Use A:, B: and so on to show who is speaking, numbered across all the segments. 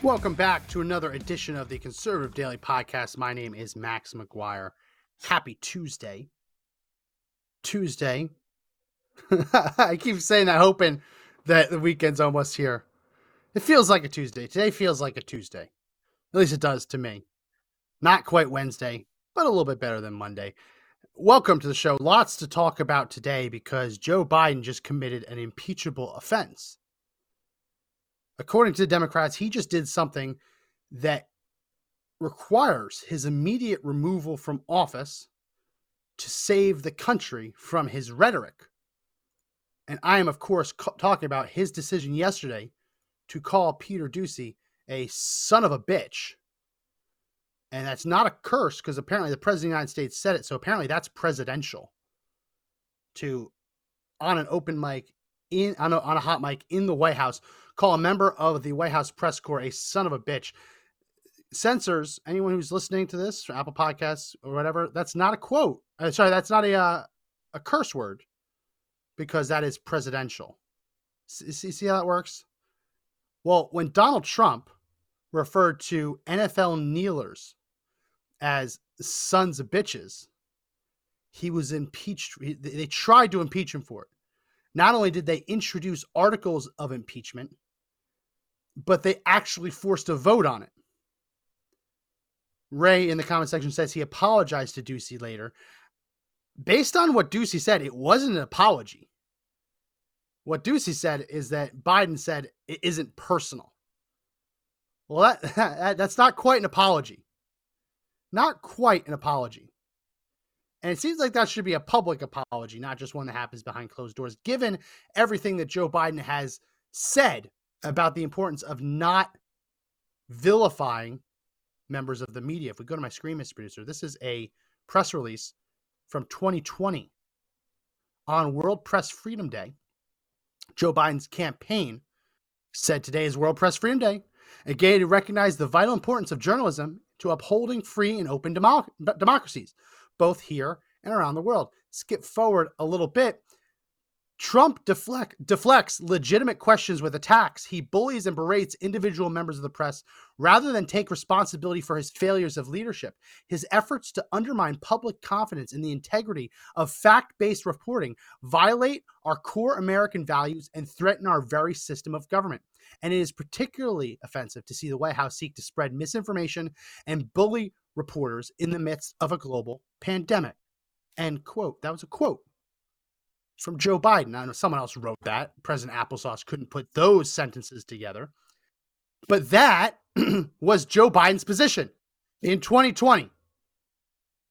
A: Welcome back to another edition of the Conservative Daily Podcast. My name is Max McGuire. Happy Tuesday. Tuesday. I keep saying that, hoping that the weekend's almost here. It feels like a Tuesday. Today feels like a Tuesday. At least it does to me. Not quite Wednesday, but a little bit better than Monday. Welcome to the show. Lots to talk about today because Joe Biden just committed an impeachable offense according to the Democrats, he just did something that requires his immediate removal from office to save the country from his rhetoric. And I am, of course, co- talking about his decision yesterday to call Peter Doocy a son of a bitch. And that's not a curse because apparently the president of the United States said it. So apparently that's presidential. To, on an open mic, in on a, on a hot mic in the White House, call a member of the White House press corps a son of a bitch. Censors, anyone who's listening to this, or Apple Podcasts or whatever, that's not a quote. Uh, sorry, that's not a uh, a curse word because that is presidential. See, see how that works? Well, when Donald Trump referred to NFL kneelers as sons of bitches, he was impeached. They tried to impeach him for it. Not only did they introduce articles of impeachment, but they actually forced a vote on it. Ray in the comment section says he apologized to Doocy later. Based on what Doocy said, it wasn't an apology. What Doocy said is that Biden said it isn't personal. Well, that, that that's not quite an apology. Not quite an apology. And it seems like that should be a public apology, not just one that happens behind closed doors, given everything that Joe Biden has said about the importance of not vilifying members of the media. If we go to my screen, Mr. Producer, this is a press release from 2020 on World Press Freedom Day. Joe Biden's campaign said today is World Press Freedom Day, a day to recognize the vital importance of journalism to upholding free and open democ- democracies both here and around the world. Skip forward a little bit. Trump deflect, deflects legitimate questions with attacks. He bullies and berates individual members of the press rather than take responsibility for his failures of leadership. His efforts to undermine public confidence in the integrity of fact based reporting violate our core American values and threaten our very system of government. And it is particularly offensive to see the White House seek to spread misinformation and bully reporters in the midst of a global pandemic. End quote. That was a quote from Joe Biden. I know someone else wrote that. President Applesauce couldn't put those sentences together. But that was Joe Biden's position in 2020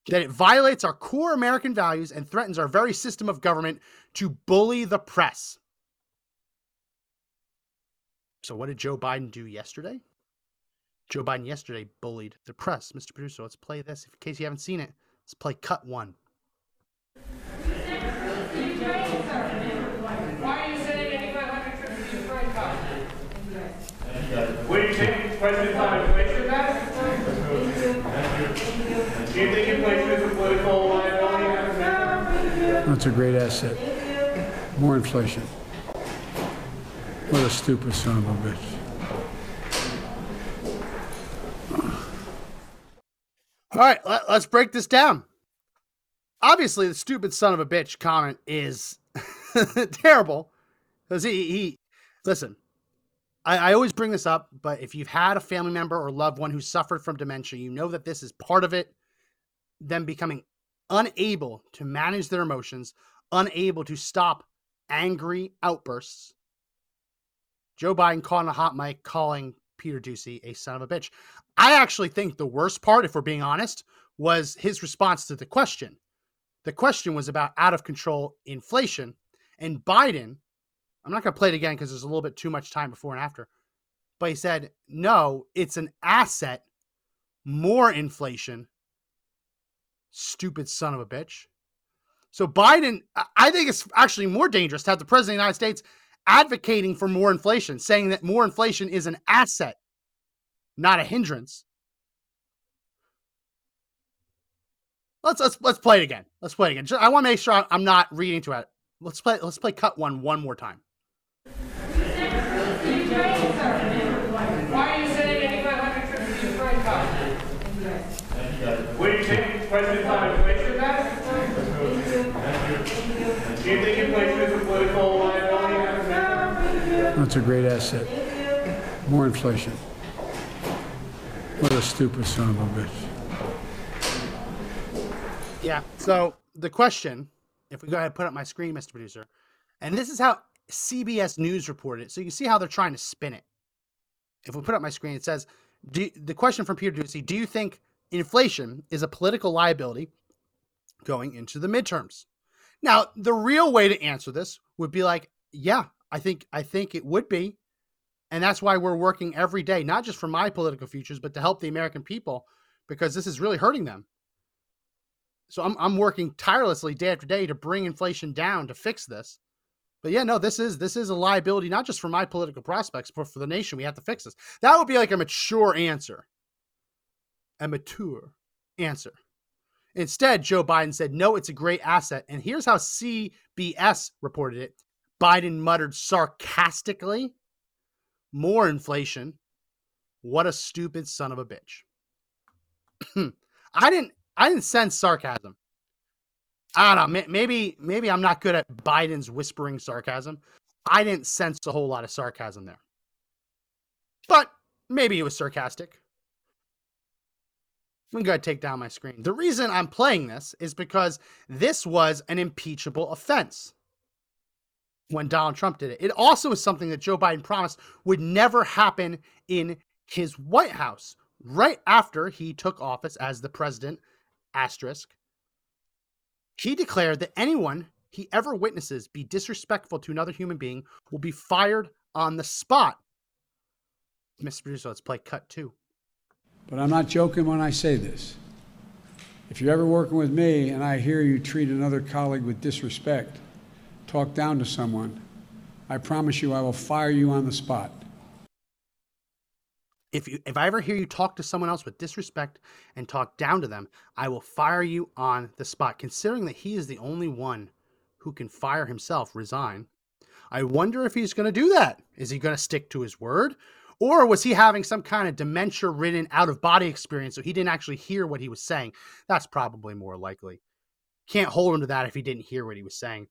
A: that it violates our core American values and threatens our very system of government to bully the press. So, what did Joe Biden do yesterday? Joe Biden yesterday bullied the press. Mr. Producer, let's play this. In case you haven't seen it, let's play cut one.
B: Place with that? Do you think place is a political liability?
C: That's a great asset. More inflation. What a stupid son of a bitch.
A: All right, let, us break this down. Obviously, the stupid son of a bitch comment is terrible because he, he, listen, I, I always bring this up, but if you've had a family member or loved one who suffered from dementia, you know that this is part of it. Them becoming unable to manage their emotions, unable to stop angry outbursts. Joe Biden caught on a hot mic calling Peter Doocy a son of a bitch. I actually think the worst part, if we're being honest, was his response to the question. The question was about out of control inflation. And Biden, I'm not going to play it again because there's a little bit too much time before and after. But he said, no, it's an asset, more inflation. Stupid son of a bitch. So Biden, I- think it's actually more dangerous to have the president of the United States advocating for more inflation, saying that more inflation is an asset, not a hindrance. Let's let's let's play it again. Let's play it again. I want to make sure I'm not reading to it. Let's play. Let's play cut one one more time.
B: Why are you sending 8,500 troops to Ukraine, Kyle? Would you take President on inflation back? Do you think inflation is a political liability after that?
C: That's a great asset. More inflation. What a stupid son of a bitch.
A: Yeah. So the question, if we go ahead and put up my screen, Mr. Producer, and this is how CBS News reported it, so you can see how they're trying to spin it. If we put up my screen, it says, do, the question from Peter Doocy, do you think inflation is a political liability going into the midterms? Now, the real way to answer this would be like, yeah, I think I think it would be. And that's why we're working every day, not just for my political futures, but to help the American people, because this is really hurting them. So I'm I'm working tirelessly day after day to bring inflation down to fix this. But yeah, no, this is this is a liability not just for my political prospects, but for the nation. We have to fix this. That would be like a mature answer. A mature answer. Instead, Joe Biden said, no, it's a great asset. And here's how CBS reported it. Biden muttered sarcastically, more inflation. What a stupid son of a bitch. I didn't I didn't sense sarcasm. I don't know. Maybe maybe I'm not good at Biden's whispering sarcasm. I didn't sense a whole lot of sarcasm there. But maybe it was sarcastic. I'm going to take down my screen. The reason I'm playing this is because this was an impeachable offense when Donald Trump did it. It also is something that Joe Biden promised would never happen in his White House right after he took office as the president, asterisk. He declared that anyone he ever witnesses be disrespectful to another human being will be fired on the spot. Mr. Producer, let's play cut two.
C: But I'm not joking when I say this. If you're ever working with me and I hear you treat another colleague with disrespect, talk down to someone, I promise you I will fire you on the spot.
A: If you if I ever hear you talk to someone else with disrespect and talk down to them, I will fire you on the spot. Considering that he is the only one who can fire himself, resign. I wonder if he's going to do that. Is he going to stick to his word? Or was he having some kind of dementia ridden out of body experience so he didn't actually hear what he was saying? That's probably more likely. Can't hold him to that if he didn't hear what he was saying.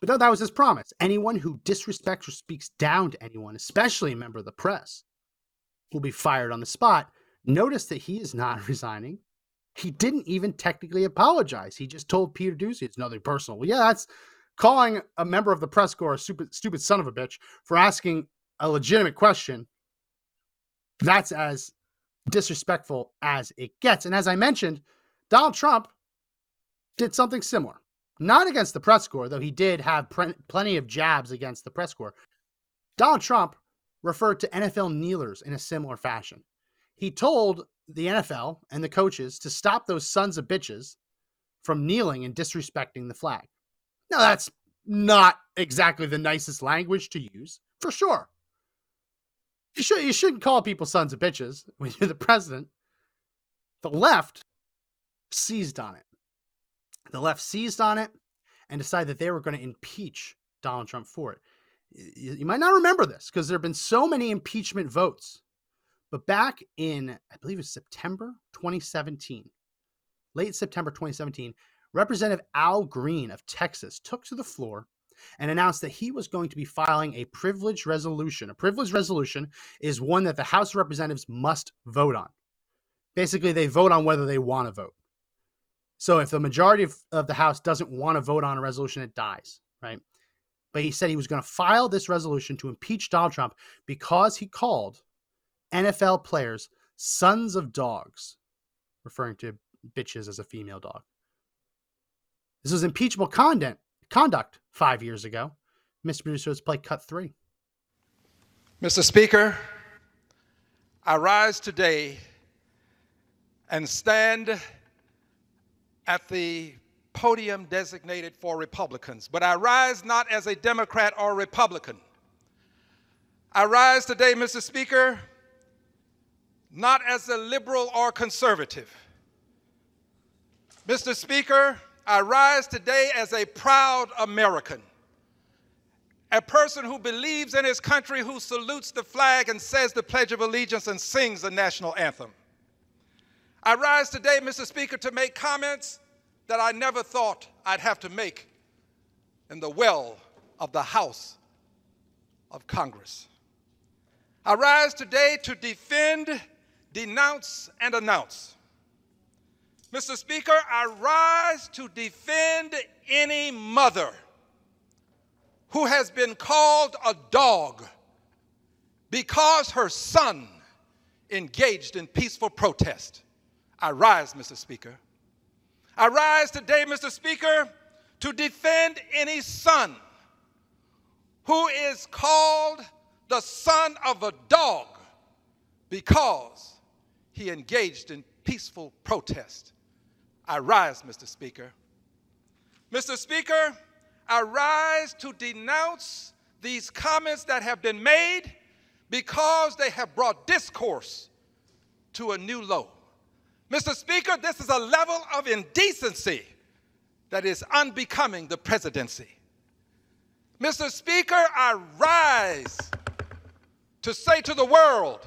A: But no, that was his promise. Anyone who disrespects or speaks down to anyone, especially a member of the press, will be fired on the spot. Notice that he is not resigning. He didn't even technically apologize. He just told Peter Doocy it's nothing personal. Well, yeah, that's calling a member of the press corps a stupid, stupid son of a bitch for asking a legitimate question. That's as disrespectful as it gets. And as I mentioned, Donald Trump did something similar. Not against the press corps, though he did have pre- plenty of jabs against the press corps. Donald Trump referred to NFL kneelers in a similar fashion. He told the NFL and the coaches to stop those sons of bitches from kneeling and disrespecting the flag. Now, that's not exactly the nicest language to use, for sure. You, should, you shouldn't call people sons of bitches when you're the president. The left seized on it. The left seized on it and decided that they were going to impeach Donald Trump for it. You, might not remember this because there have been so many impeachment votes. But back in, I believe it's September 2017, late September 2017, Representative Al Green of Texas took to the floor and announced that he was going to be filing a privilege resolution. A privilege resolution is one that the House of Representatives must vote on. Basically, they vote on whether they want to vote. So if the majority of, of the House doesn't want to vote on a resolution, it dies, right? But he said he was going to file this resolution to impeach Donald Trump because he called NFL players sons of dogs, referring to bitches as a female dog. This was impeachable conduct, conduct five years ago. Mr. Producer, let's play cut three.
D: Mr. Speaker, I rise today and stand at the podium designated for Republicans, but I rise not as a Democrat or Republican. I rise today, Mr. Speaker, not as a liberal or conservative. Mr. Speaker, I rise today as a proud American, a person who believes in his country, who salutes the flag and says the Pledge of Allegiance and sings the national anthem. I rise today, Mr. Speaker, to make comments that I never thought I'd have to make in the well of the House of Congress. I rise today to defend, denounce, and announce. Mr. Speaker, I rise to defend any mother who has been called a dog because her son engaged in peaceful protest. I rise, Mr. Speaker. I rise today, Mr. Speaker, to defend any son who is called the son of a dog because he engaged in peaceful protest. I rise, Mr. Speaker. Mr. Speaker, I rise to denounce these comments that have been made because they have brought discourse to a new low. Mr. Speaker, this is a level of indecency that is unbecoming the presidency. Mr. Speaker, I rise to say to the world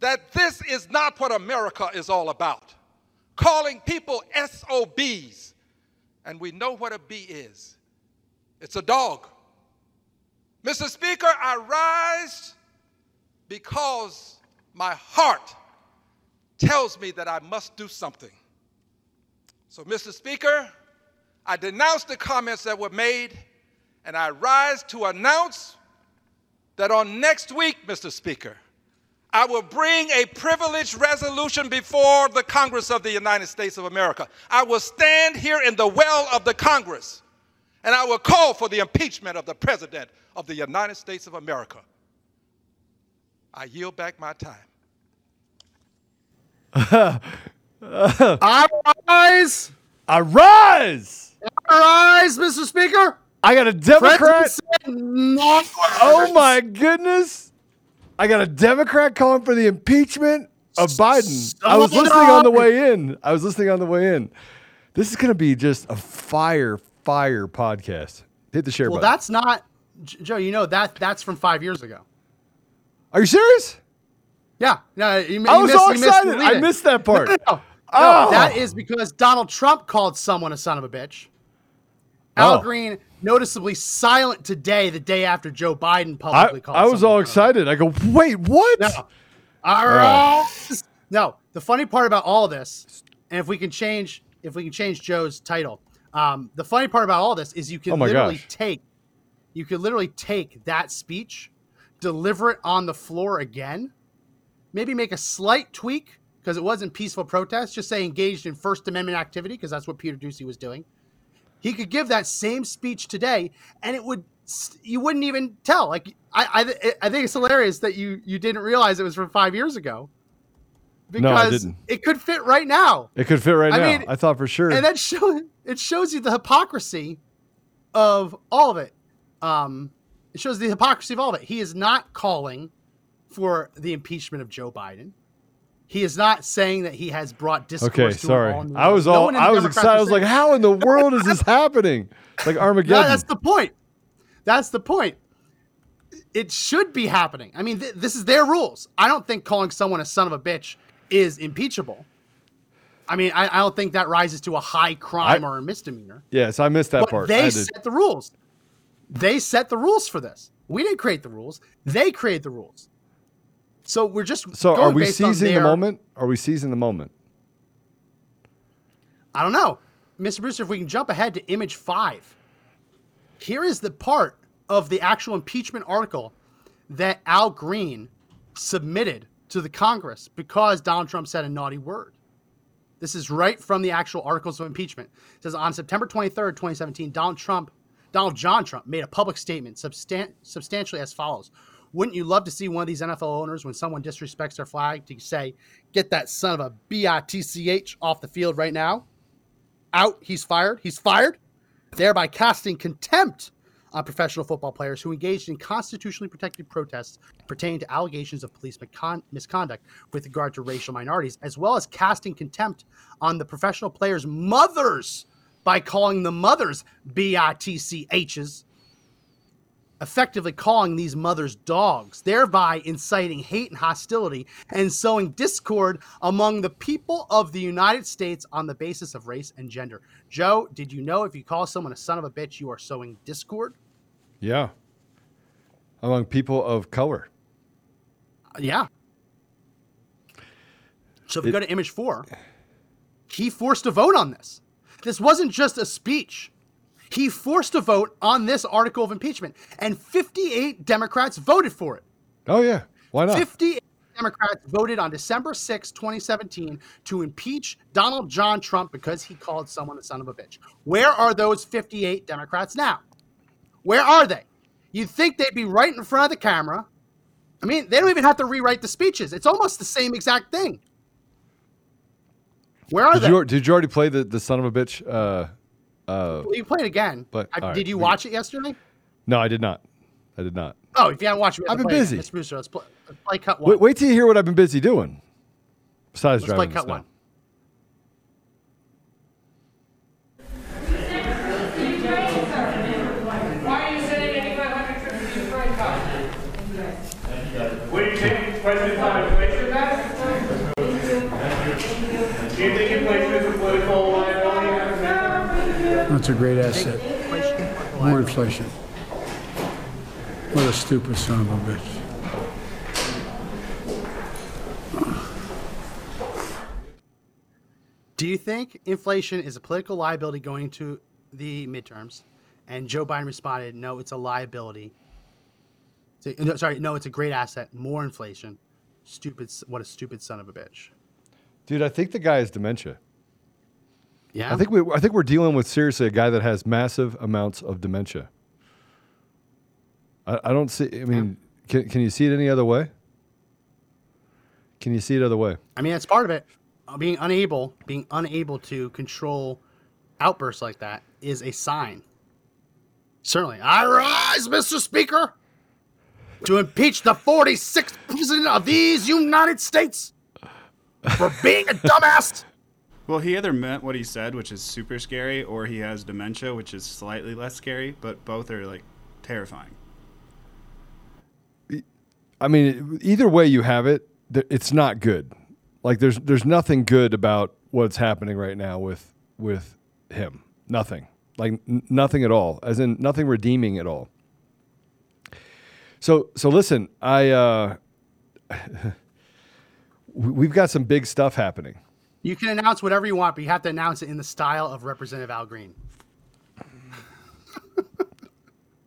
D: that this is not what America is all about. Calling people SOBs, and we know what a B is it's a dog. Mr. Speaker, I rise because my heart tells me that I must do something. So, Mr. Speaker, I denounce the comments that were made, and I rise to announce that on next week, Mr. Speaker, I will bring a privileged resolution before the Congress of the United States of America. I will stand here in the well of the Congress and I will call for the impeachment of the President of the United States of America. I yield back my time.
A: I rise.
E: I rise.
A: I rise, Mr. Speaker.
E: I got a Democrat.
A: President said no
E: Oh my goodness. I got a Democrat calling for the impeachment of Biden. I was listening on the way in. I was listening on the way in. This is going to be just a fire, fire podcast. Hit the share
A: Well,
E: button.
A: that's not Joe. You know that that's from five years ago.
E: Are you serious?
A: Yeah, no, you,
E: I
A: you
E: was
A: missed-
E: so
A: you missed
E: excited. I missed that part.
A: No, no, no.
E: Oh.
A: that is because Donald Trump called someone a son of a bitch. Al
E: Oh.
A: Green noticeably silent today, the day after Joe Biden
E: I,
A: publicly called.
E: I was all excited. I go, wait, what?
A: No. All right. No, the funny part about all this, and if we can change, if we can change Joe's title, um, the funny part about all this is you can
E: Oh
A: literally
E: gosh.
A: take, you could literally take that speech, deliver it on the floor again, maybe make a slight tweak because it wasn't peaceful protest. Just say engaged in First Amendment activity because that's what Peter Doocy was doing. He could give that same speech today, and it would you wouldn't even tell. Like I, I, I think it's hilarious that you you didn't realize it was from five years ago.
E: No, I
A: Because
E: didn't.
A: it could fit right now,
E: It could fit right
A: I
E: now.
A: mean,
E: I thought for sure.
A: and that show it shows you the hypocrisy of all of it. Um, it shows the hypocrisy of all of it. He is not calling for the impeachment of Joe Biden. He is not saying that he has brought discourse.
E: okay, sorry. I was.
A: No
E: all
A: the
E: I was
A: Democrats
E: excited. I was like, how in the world is this happening? Like
A: No,
E: Armageddon.
A: that's the point. That's the point. It should be happening. I mean, th- this is their rules. I don't think calling someone a son of a bitch is impeachable. I mean, I, I don't think that rises to a high crime
E: I-
A: or a misdemeanor.
E: yes, I missed that
A: But
E: part.
A: They set the rules. They set the rules for this. We didn't create the rules. They create the rules. So we're just
E: so are we seizing the moment? Are we seizing the moment?
A: I don't know. Mr. Brewster, if we can jump ahead to image five. Here is the part of the actual impeachment article that Al Green submitted to the Congress because Donald Trump said a naughty word. This is right from the actual articles of impeachment. It says on September 23rd, 2017, Donald Trump, Donald John Trump made a public statement substan- substantially as follows. Wouldn't you love to see one of these NFL owners, when someone disrespects their flag, to say, "Get that son of a bitch off the field right now"? Out. He's fired. He's fired. Thereby casting contempt on professional football players who engaged in constitutionally protected protests pertaining to allegations of police miscon- misconduct with regard to racial minorities, as well as casting contempt on the professional players' mothers by calling the mothers bitchs effectively calling these mothers dogs, thereby inciting hate and hostility and sowing discord among the people of the United States on the basis of race and gender. Joe, did you know if you call someone a son of a bitch, you are sowing discord?
E: Yeah. Among people of color.
A: Uh, Yeah. So if we
E: It-
A: go to image four, he forced a vote on this. This wasn't just a speech. He forced a vote on this article of impeachment, and 58 Democrats voted for it.
E: Oh yeah. Why not?
A: 58 Democrats voted on December 6, 2017, to impeach Donald John Trump because he called someone a son of a bitch. Where are those 58 Democrats now? Where are they? You'd think they'd be right in front of the camera. I mean, they don't even have to rewrite the speeches. It's almost the same exact thing. Where are
E: Did
A: they?
E: you did you already play the, the son of a bitch? Uh, uh,
A: you played it again.
E: But-
A: I-
E: right,
A: did you watch it yesterday?
E: no, I did not. I did not.
A: Oh, if you haven't watched it,
E: I've been
A: play
E: busy.
A: again. Mr. Booster, let's play, let's play cut one.
E: Wait, wait till you hear what I've been busy doing. Besides
A: let's play
E: driving
A: cut
E: this now.
A: one.
B: Why are you sending 8,500 troops to Ukraine, Kyle? What do you think President Biden inflation that? Do you think inflation is a political liability?
C: That's a great asset. More inflation. What a stupid son of a bitch.
A: Do you think inflation is a political liability going to the midterms? And Joe Biden responded, "No, it's a liability." So- no, sorry, no, it's a great asset. More inflation. Stupid. What a stupid son of a bitch.
E: Dude, I think the guy has dementia.
A: Yeah.
E: I think we I think we're dealing with seriously a guy that has massive amounts of dementia. I, I don't see. I mean, can can you see it any other way? Can you see it other way?
A: I mean, that's part of it. Uh, Being unable, being unable to control outbursts like that is a sign. Certainly, I rise, Mr. Speaker, to impeach the 46th president of these United States for being a dumbass.
F: Well, he either meant what he said, which is super scary, or he has dementia, which is slightly less scary, but both are like terrifying.
E: I mean, either way you have it, it's not good. Like there's there's nothing good about what's happening right now with with him. Nothing. Like n- nothing at all. As in nothing redeeming at all. So so listen, I uh we've got some big stuff happening.
A: You can announce whatever you want, but you have to announce it in the style of Representative Al Green.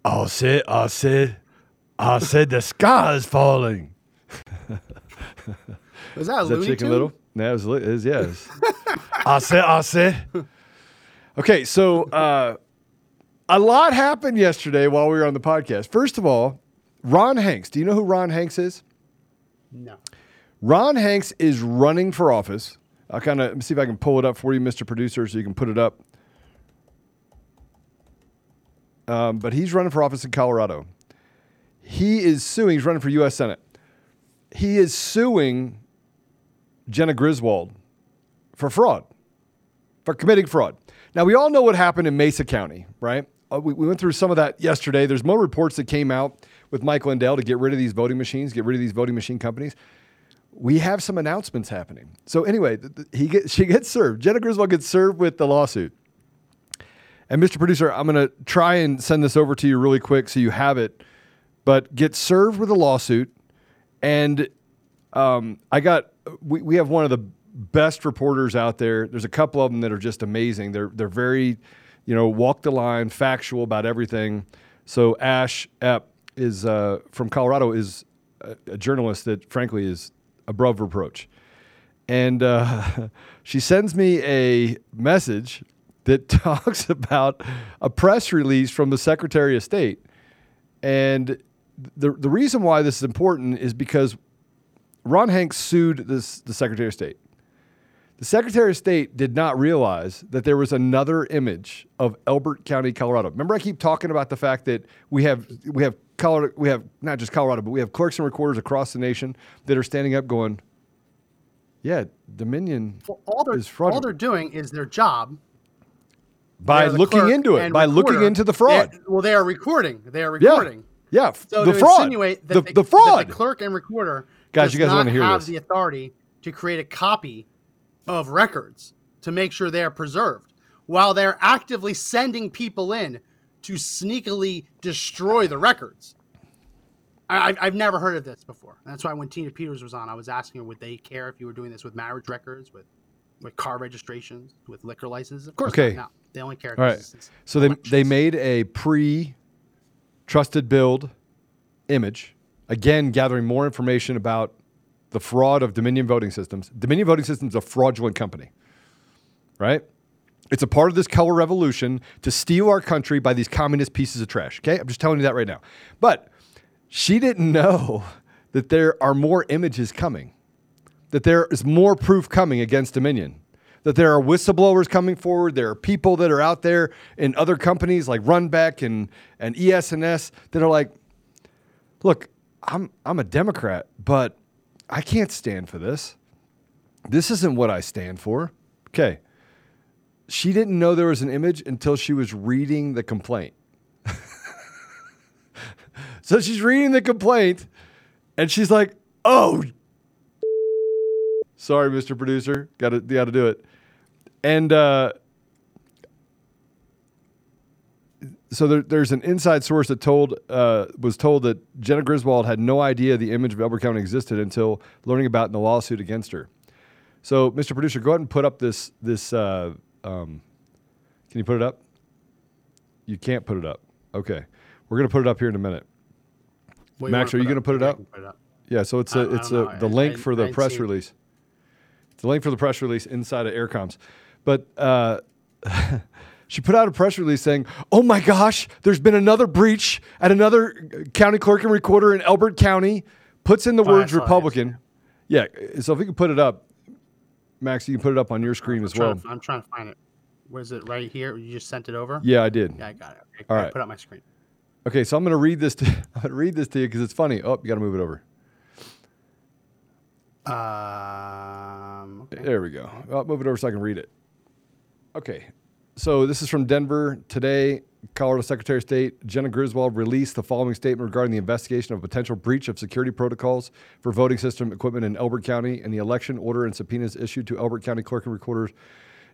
E: I said, I said, I said the sky is falling.
A: Was that a
E: Is that Chicken
A: Tune?
E: Little? No, it was, it is, yeah. it is. I said, I said. Okay, so uh, a lot happened yesterday while we were on the podcast. First of all, Ron Hanks. Do you know who Ron Hanks is?
A: No.
E: Ron Hanks is running for office. I'll kind of see if I can pull it up for you, Mr. Producer, so you can put it up. Um, but he's running for office in Colorado. He is suing, he's running for U.S. Senate. He is suing Jena Griswold for fraud, for committing fraud. Now, we all know what happened in Mesa County, right? Uh, we, we went through some of that yesterday. There's more reports that came out with Mike Lindell to get rid of these voting machines, get rid of these voting machine companies we have some announcements happening. So anyway, th- th- he she gets served. Jena Griswold gets served with the lawsuit. And Mr. Producer, I'm going to try and send this over to you really quick so you have it. But get served with a lawsuit, and um, I got we, we have one of the best reporters out there. There's a couple of them that are just amazing. They're they're very, you know, walk the line, factual about everything. So Ashe Epp is uh, from Colorado is a, a journalist that frankly is above reproach. And uh, she sends me a message that talks about a press release from the Secretary of State. And the the reason why this is important is because Ron Hanks sued this the Secretary of State. The Secretary of State did not realize that there was another image of Elbert County, Colorado. Remember, I keep talking about the fact that we have we have Colorado, we have not just Colorado, but we have clerks and recorders across the nation that are standing up, going, "Yeah, Dominion
A: Well, all they're
E: is fraud."
A: all they're doing is their job
E: by looking into it, by looking into the fraud.
A: Well, they are recording. They are recording.
E: Yeah, f-
A: So
E: the
A: to
E: fraud,
A: insinuate that
E: the,
A: the,
E: the fraud.
A: the clerk and recorder
E: Guys, you guys
A: not
E: wanna hear
A: have
E: this.
A: the authority to create a copy of records to make sure they are preserved, while they're actively sending people in to sneakily destroy the records. I, I've- I've never heard of this before. That's why when Tina Peters was on, I was asking her, would they care if you were doing this with marriage records, with with car registrations, with liquor licenses? Of course,
E: Okay.
A: not. No, they only care.
E: All right. So they they made a pre trusted build image, again gathering more information about the fraud of Dominion Voting Systems. Dominion Voting Systems is a fraudulent company, right? It's a part of this color revolution to steal our country by these communist pieces of trash. Okay, I'm just telling you that right now. But she didn't know that there are more images coming that there is more proof coming against Dominion. That there are whistleblowers coming forward. There are people that are out there in other companies like Runback and, and ES&S that are like, look, I'm, I'm a Democrat, but I can't stand for this. This isn't what I stand for. Okay. She didn't know there was an image until she was reading the complaint. so she's reading the complaint and she's like, oh, Sorry, Mr. Producer. Got to got to do it. And uh, so there, there's an inside source that told uh, was told that Jena Griswold had no idea the image of Elbert County existed until learning about in the lawsuit against her. So, Mr. Producer, go ahead and put up this this. Uh, um, can you put it up? You can't put it up. Okay, we're gonna put it up here in a minute.
A: Do
E: Max, are you gonna put it up?
A: put it up.
E: Yeah, so it's
A: I-
E: a
A: I
E: it's a the
A: I-
E: link
A: I-
E: for the
A: didn't
E: press
A: see it.
E: release. It's the link for the press release inside of Aircoms. But uh, she put out a press release saying, "Oh my gosh, there's been another breach at another county clerk and recorder in Elbert County." Puts in the
A: Oh,
E: words Republican. Yeah, so if we can put it up, Max, you can put it up on your screen
A: I'm
E: as well.
A: to- I'm trying to find it. Where is it? Right here? You just sent it over?
E: Yeah, I did.
A: Yeah, I got it. Okay,
E: All
A: I
E: right.
A: Put up my screen.
E: Okay, so I'm going to read this. To, I'm going to read this to you because it's funny. Oh, you got to move it over.
A: Um, okay.
E: There we go. I'll move it over so I can read it. Okay. So this is from Denver today. Colorado Secretary of State Jena Griswold released the following statement regarding the investigation of a potential breach of security protocols for voting system equipment in Elbert County and the election order and subpoenas issued to Elbert County Clerk and Recorders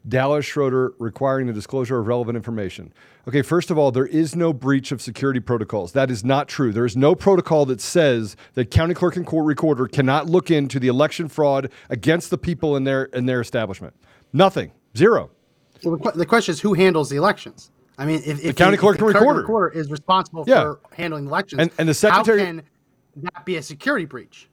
E: Dallas Schroeder requiring the disclosure of relevant information. Okay, first of all, there is no breach of security protocols. That is not true. There is no protocol that says that county clerk and court recorder cannot look into the election fraud against the people in their in their establishment. Nothing. Zero.
A: Well, the, que- the question is who handles the elections? I mean, if, if
E: county clerk and
A: the
E: recorder.
A: is responsible
E: Yeah.
A: for handling elections,
E: And- and the secretary-
A: how can that be a security breach?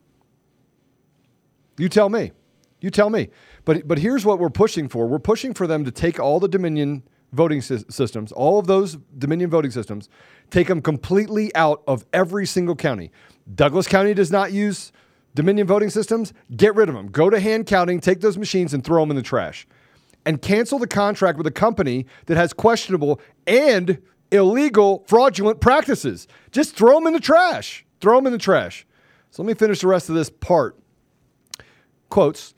E: You tell me. You tell me. But but here's what we're pushing for. We're pushing for them to take all the Dominion voting sys- systems, all of those Dominion voting systems, take them completely out of every single county. Douglas County does not use Dominion voting systems. Get rid of them. Go to hand counting, take those machines and throw them in the trash. And cancel the contract with a company that has questionable and illegal fraudulent practices. Just throw them in the trash. Throw them in the trash. So let me finish the rest of this part quotes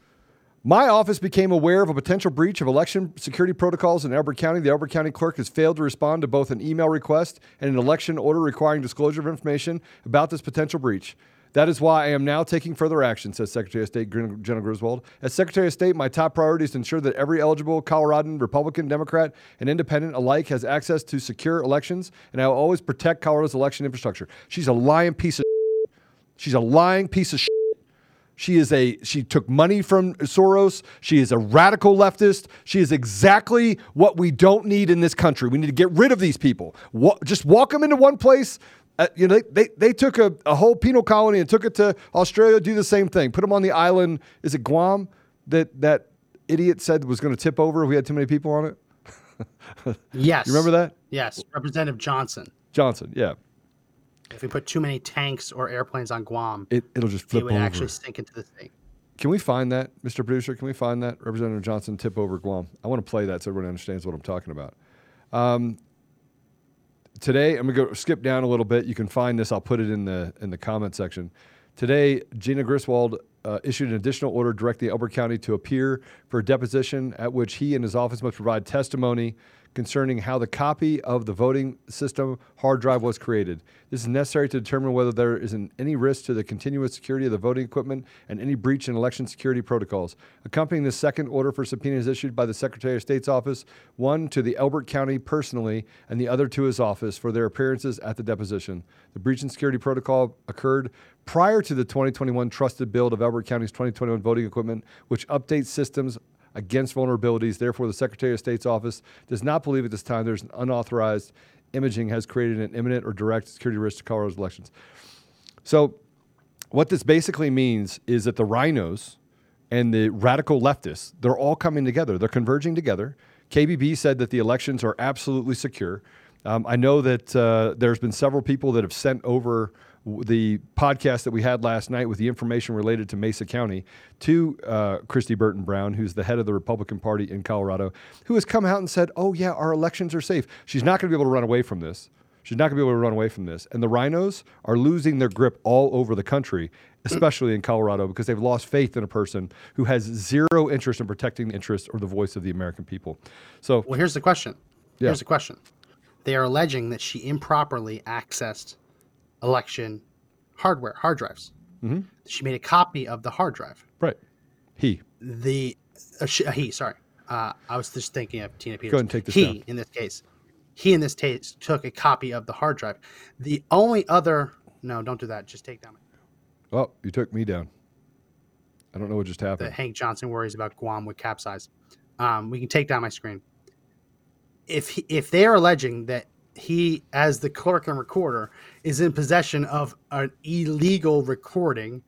E: my office became aware of a potential breach of election security protocols in Elbert County. The Elbert County clerk has failed to respond to both an email request and an election order requiring disclosure of information about this potential breach. That is why I am now taking further action, says Secretary of State Jena Griswold. As Secretary of State, my top priority is to ensure that every eligible Coloradan, Republican, Democrat, and Independent alike has access to secure elections, and I will always protect Colorado's election infrastructure. She's a lying piece of She's a lying piece of shit. She is a she took money from Soros. She is a radical leftist. She is exactly what we don't need in this country. We need to get rid of these people. Wa- just walk them into one place. Uh, you know, they, they they took a, a whole penal colony and took it to Australia. Do the same thing. Put them on the island. Is it Guam that that idiot said was going to tip over if we had too many people on it?
A: Yes.
E: You remember that?
A: Yes. Representative Johnson.
E: Johnson, yeah.
A: If we put too many tanks or airplanes on Guam,
E: It, it'll just
A: it would
E: over.
A: actually sink into the sea.
E: Can we find that, Mr. Producer? Can we find that Representative Johnson tip over Guam? I want to play that so everyone understands what I'm talking about. Um, today, I'm gonna go skip down a little bit. You can find this. I'll put it in the in the comment section. Today, Jena Griswold uh, issued an additional order directing Elbert County to appear for a deposition at which he and his office must provide testimony concerning how the copy of the voting system hard drive was created. This is necessary to determine whether there is an, any risk to the continuous security of the voting equipment and any breach in election security protocols. Accompanying the second order for subpoenas issued by the Secretary of State's office, one to the Elbert County personally, and the other to his office for their appearances at the deposition. The breach in security protocol occurred prior to the 2021 trusted build of Elbert County's 2021 voting equipment, which updates systems against vulnerabilities. Therefore, the Secretary of State's office does not believe at this time there's an unauthorized imaging has created an imminent or direct security risk to Colorado's elections. So, what this basically means is that the RINOs and the radical leftists, they're all coming together. They're converging together. KBB said that the elections are absolutely secure. Um, I know that uh, there's been several people that have sent over the podcast that we had last night with the information related to Mesa County to uh, Kristi Burton Brown, who's the head of the Republican Party in Colorado, who has come out and said, "Oh yeah, our elections are safe." She's not going to be able to run away from this. She's not going to be able to run away from this. And the RINOs are losing their grip all over the country, especially in Colorado, because they've lost faith in a person who has zero interest in protecting the interests or the voice of the American people. So,
A: Well, here's the question.
E: Yeah.
A: Here's the question. They are alleging that she improperly accessed election hardware, hard drives.
E: Mm-hmm.
A: She made a copy of the hard drive.
E: right. He.
A: The uh, she, uh, he, sorry, uh, I was just thinking of Tina Peters.
E: ahead and take this
A: he,
E: down.
A: in this case, he in this case took a copy of the hard drive. The only other, no, don't do that. Just take down
E: Oh, you took me down. I don't know what just
A: that
E: happened.
A: Hank Johnson worries about Guam would capsize. Um, we can take down my screen. If he, if they are alleging that he, as the clerk and recorder, is in possession of an illegal recording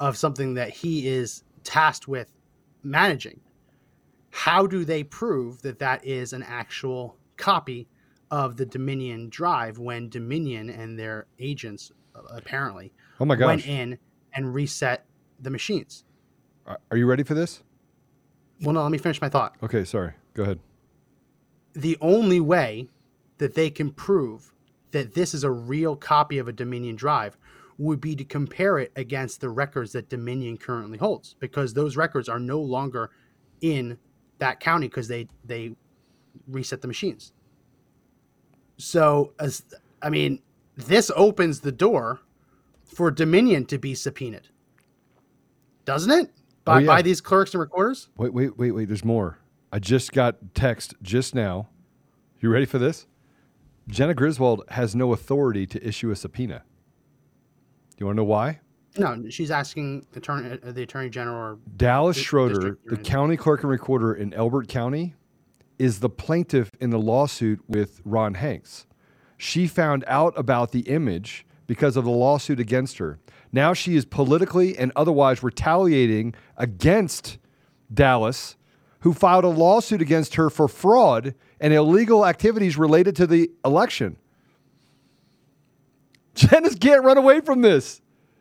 A: of something that he is tasked with managing, how do they prove that that is an actual copy of the Dominion drive when Dominion and their agents apparently
E: Oh my
A: went in and reset the machines?
E: Are are you ready for this?
A: Well, no, let me finish my thought.
E: Okay, sorry. Go ahead.
A: The only way that they can prove that this is a real copy of a Dominion drive would be to compare it against the records that Dominion currently holds, because those records are no longer in that county because they they reset the machines. So, as I mean, this opens the door for Dominion to be subpoenaed, doesn't it? Oh, by,
E: Oh, yeah.
A: by these clerks and recorders.
E: Wait, wait, wait, wait. There's more. I just got text just now. You ready for this? Jena Griswold has no authority to issue a subpoena. Do You want to know why?
A: No, she's asking the attorney, uh, the attorney general. Or,
E: Dallas Schroeder, the county clerk and recorder in Elbert County, is the plaintiff in the lawsuit with Ron Hanks. She found out about the image because of the lawsuit against her. Now she is politically and otherwise retaliating against Dallas, who filed a lawsuit against her for fraud and illegal activities related to the election. Janice can't run away from this.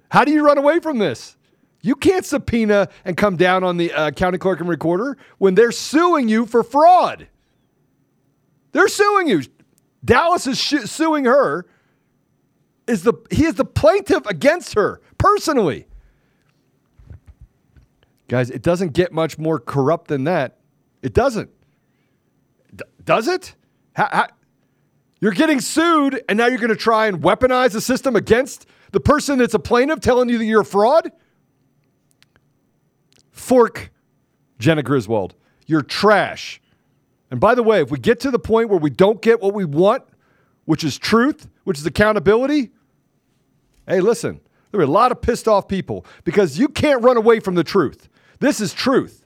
E: How do you run away from this? You can't subpoena and come down on the uh, county clerk and recorder when they're suing you for fraud. They're suing you. Dallas is sh- suing her. Is the he is the plaintiff against her personally? Guys, it doesn't get much more corrupt than that. It doesn't. D- does it? How, how, you're getting sued, and now you're going to try and weaponize the system against the person that's a plaintiff telling you that you're a fraud? Fork, Jena Griswold. You're trash. And by the way, if we get to the point where we don't get what we want, which is truth, which is accountability, hey, listen, there are a lot of pissed off people because you can't run away from the truth. This is truth.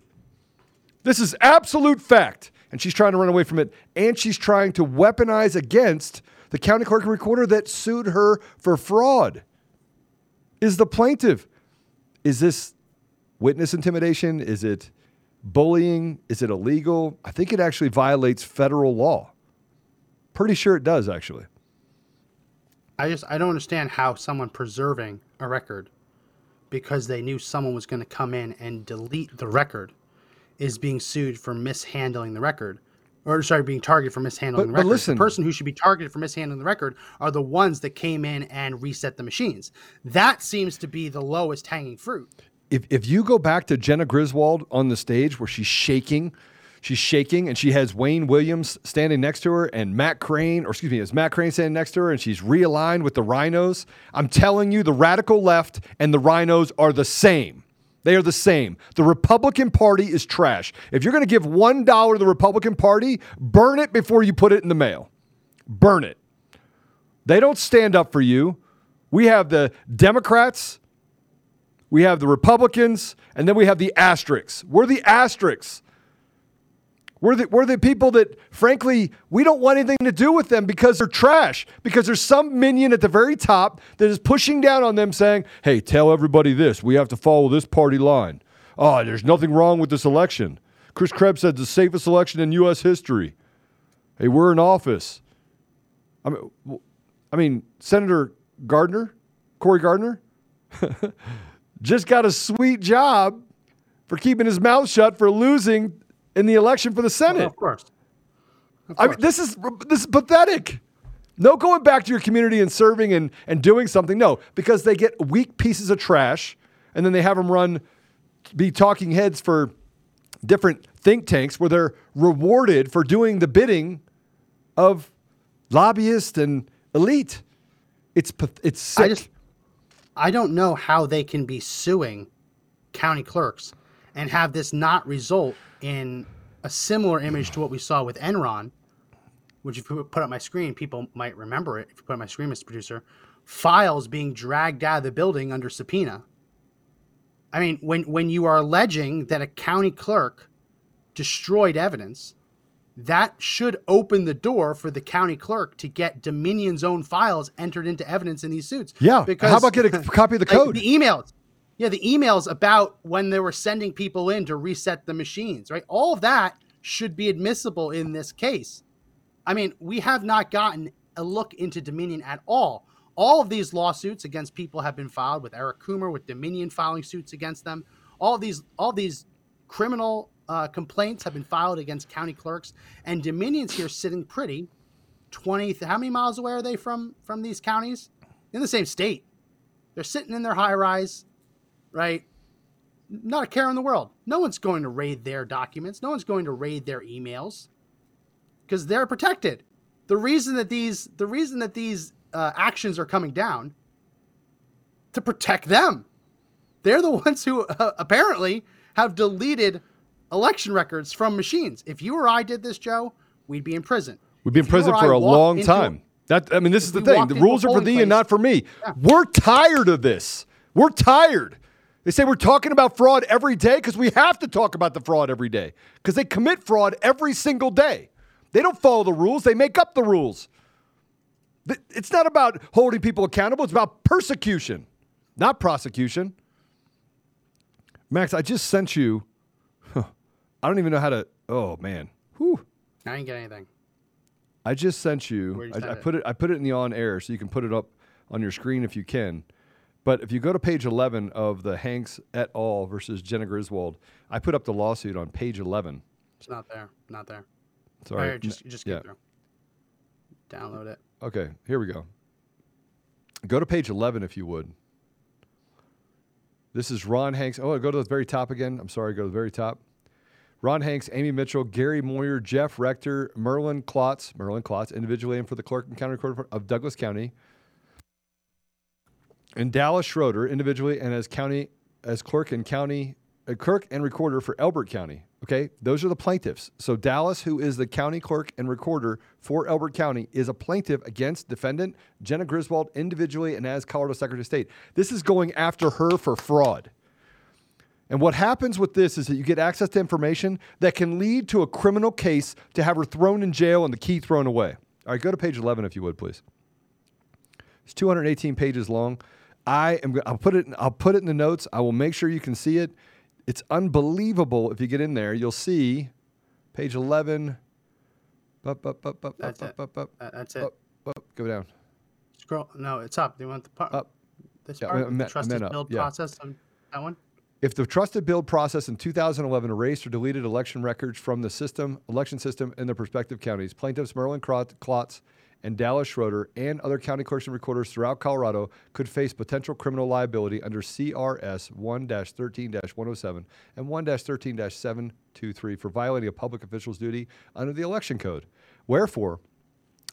E: This is absolute fact. And she's trying to run away from it. And she's trying to weaponize against the county clerk and recorder that sued her for fraud. Is the plaintiff. Is this witness intimidation? Is it bullying? Is it illegal? I think it actually violates federal law. Pretty sure it does, actually.
A: I just I don't understand how someone preserving a record because they knew someone was going to come in and delete the record is being sued for mishandling the record. Or sorry, being targeted for mishandling
E: But-
A: the
E: but
A: record.
E: listen-
A: the person who should be targeted for mishandling the record are the ones that came in and reset the machines. That seems to be the lowest hanging fruit.
E: if if you go back to Jena Griswold on the stage where she's shaking, she's shaking, and she has Wayne Williams standing next to her and Matt Crane, or excuse me, is Matt Crane standing next to her, and she's realigned with the RINOs. I'm telling you, the radical left and the RINOs are the same. They are the same. The Republican Party is trash. If you're going to give one dollar to the Republican Party, burn it before you put it in the mail. Burn it. They don't stand up for you. We have the Democrats we have the Republicans, and then we have the asterisks. We're the asterisks. We're the, we're the people that, frankly, we don't want anything to do with them because they're trash. Because there's some minion at the very top that is pushing down on them saying, hey, tell everybody this. We have to follow this party line. Oh, there's nothing wrong with this election. Chris Krebs said the safest election in U.S. history. Hey, we're in office. I mean, I mean Senator Gardner, Cory Gardner, just got a sweet job for keeping his mouth shut for losing in the election for the Senate.
A: Well, of course.
E: I mean, this is this is pathetic. No going back to your community and serving and, and doing something. No, because they get weak pieces of trash and then they have them run, be talking heads for different think tanks where they're rewarded for doing the bidding of lobbyists and elite. It's it's sick.
A: I just I don't know how they can be suing county clerks and have this not result in a similar image to what we saw with Enron, which if you put up my screen, people might remember it. If you put up my screen, Mr. Producer, files being dragged out of the building under subpoena. I mean, when when you are alleging that a county clerk destroyed evidence, that should open the door for the county clerk to get Dominion's own files entered into evidence in these suits.
E: Yeah. Because How about get a copy of the
A: like,
E: code?
A: the emails. Yeah, the emails about when they were sending people in to reset the machines, right? All of that should be admissible in this case. I mean, we have not gotten a look into Dominion at all. All of these lawsuits against people have been filed with Eric Coomer, with Dominion filing suits against them. All these, all these criminal uh, complaints have been filed against county clerks, and Dominion's here sitting pretty. Twenty, how many miles away are they from from these counties? In the same state. They're sitting in their high rise, right? Not a care in the world. No one's going to raid their documents. No one's going to raid their emails because they're protected. The reason that these the reason that these uh, actions are coming down to protect them. They're the ones who uh, apparently have deleted election records from machines. If you or I did this, Joe, we'd be in prison.
E: Been in
A: If you
E: prison for a long
A: into-
E: time. That I mean, this is the thing. The rules are for thee and not for me.
A: Yeah.
E: We're tired of this. We're tired. They say we're talking about fraud every day because we have to talk about the fraud every day because they commit fraud every single day. They don't follow the rules. They make up the rules. It's not about holding people accountable. It's about persecution, not prosecution. Max, I just sent you. I don't even know how to. Oh man. Whew.
A: I didn't get anything.
E: I just sent you.
A: You
E: I, I
A: it?
E: put it. I put it in the on air, so you can put it up on your screen if you can. But if you go to page 11 of the Hanks et al. versus Jena Griswold, I put up the lawsuit on page 11.
A: It's not there. Not there.
E: Sorry.
A: Right, just just get
E: yeah.
A: through. Download it.
E: Okay, here we go. Go to page 11 if you would. This is Ron Hanks. Oh, go to the very top again. I'm sorry, go to the very top. Ron Hanks, Amy Mitchell, Gary Moyer, Jeff Rector, Merlin Klotz, Merlin Klotz, individually and for the clerk and county recorder of Douglas County, and Dallas Schroeder, individually and as county as clerk and county uh, clerk and recorder for Elbert County. Okay, those are the plaintiffs. So Dallas, who is the county clerk and recorder for Elbert County, is a plaintiff against defendant Jena Griswold individually and as Colorado Secretary of State. This is going after her for fraud. And what happens with this is that you get access to information that can lead to a criminal case to have her thrown in jail and the key thrown away. All right, go to page 11 if you would, please. It's 218 pages long. I am. I'll put it. I'll put it in the notes. I will make sure you can see it. It's unbelievable. If you get in there, you'll see page 11. Bup, bup, bup, bup,
A: That's
E: bup,
A: it.
E: bup, bup,
A: That- that's it.
E: bup, bup. Go down.
A: Scroll. No, it's up. Do you want the part.
E: Up.
A: This
E: Yeah, I
A: part.
E: meant- I
A: the trusted
E: up,
A: build process. On that one.
E: If the trusted build process in 2011 erased or deleted election records from the system, election system in the prospective counties, plaintiffs Merlin Klotz and Dallas Schroeder and other county clerks and recorders throughout Colorado could face potential criminal liability under CRS 1-13-107 and 1-13-723 for violating a public official's duty under the election code. Wherefore,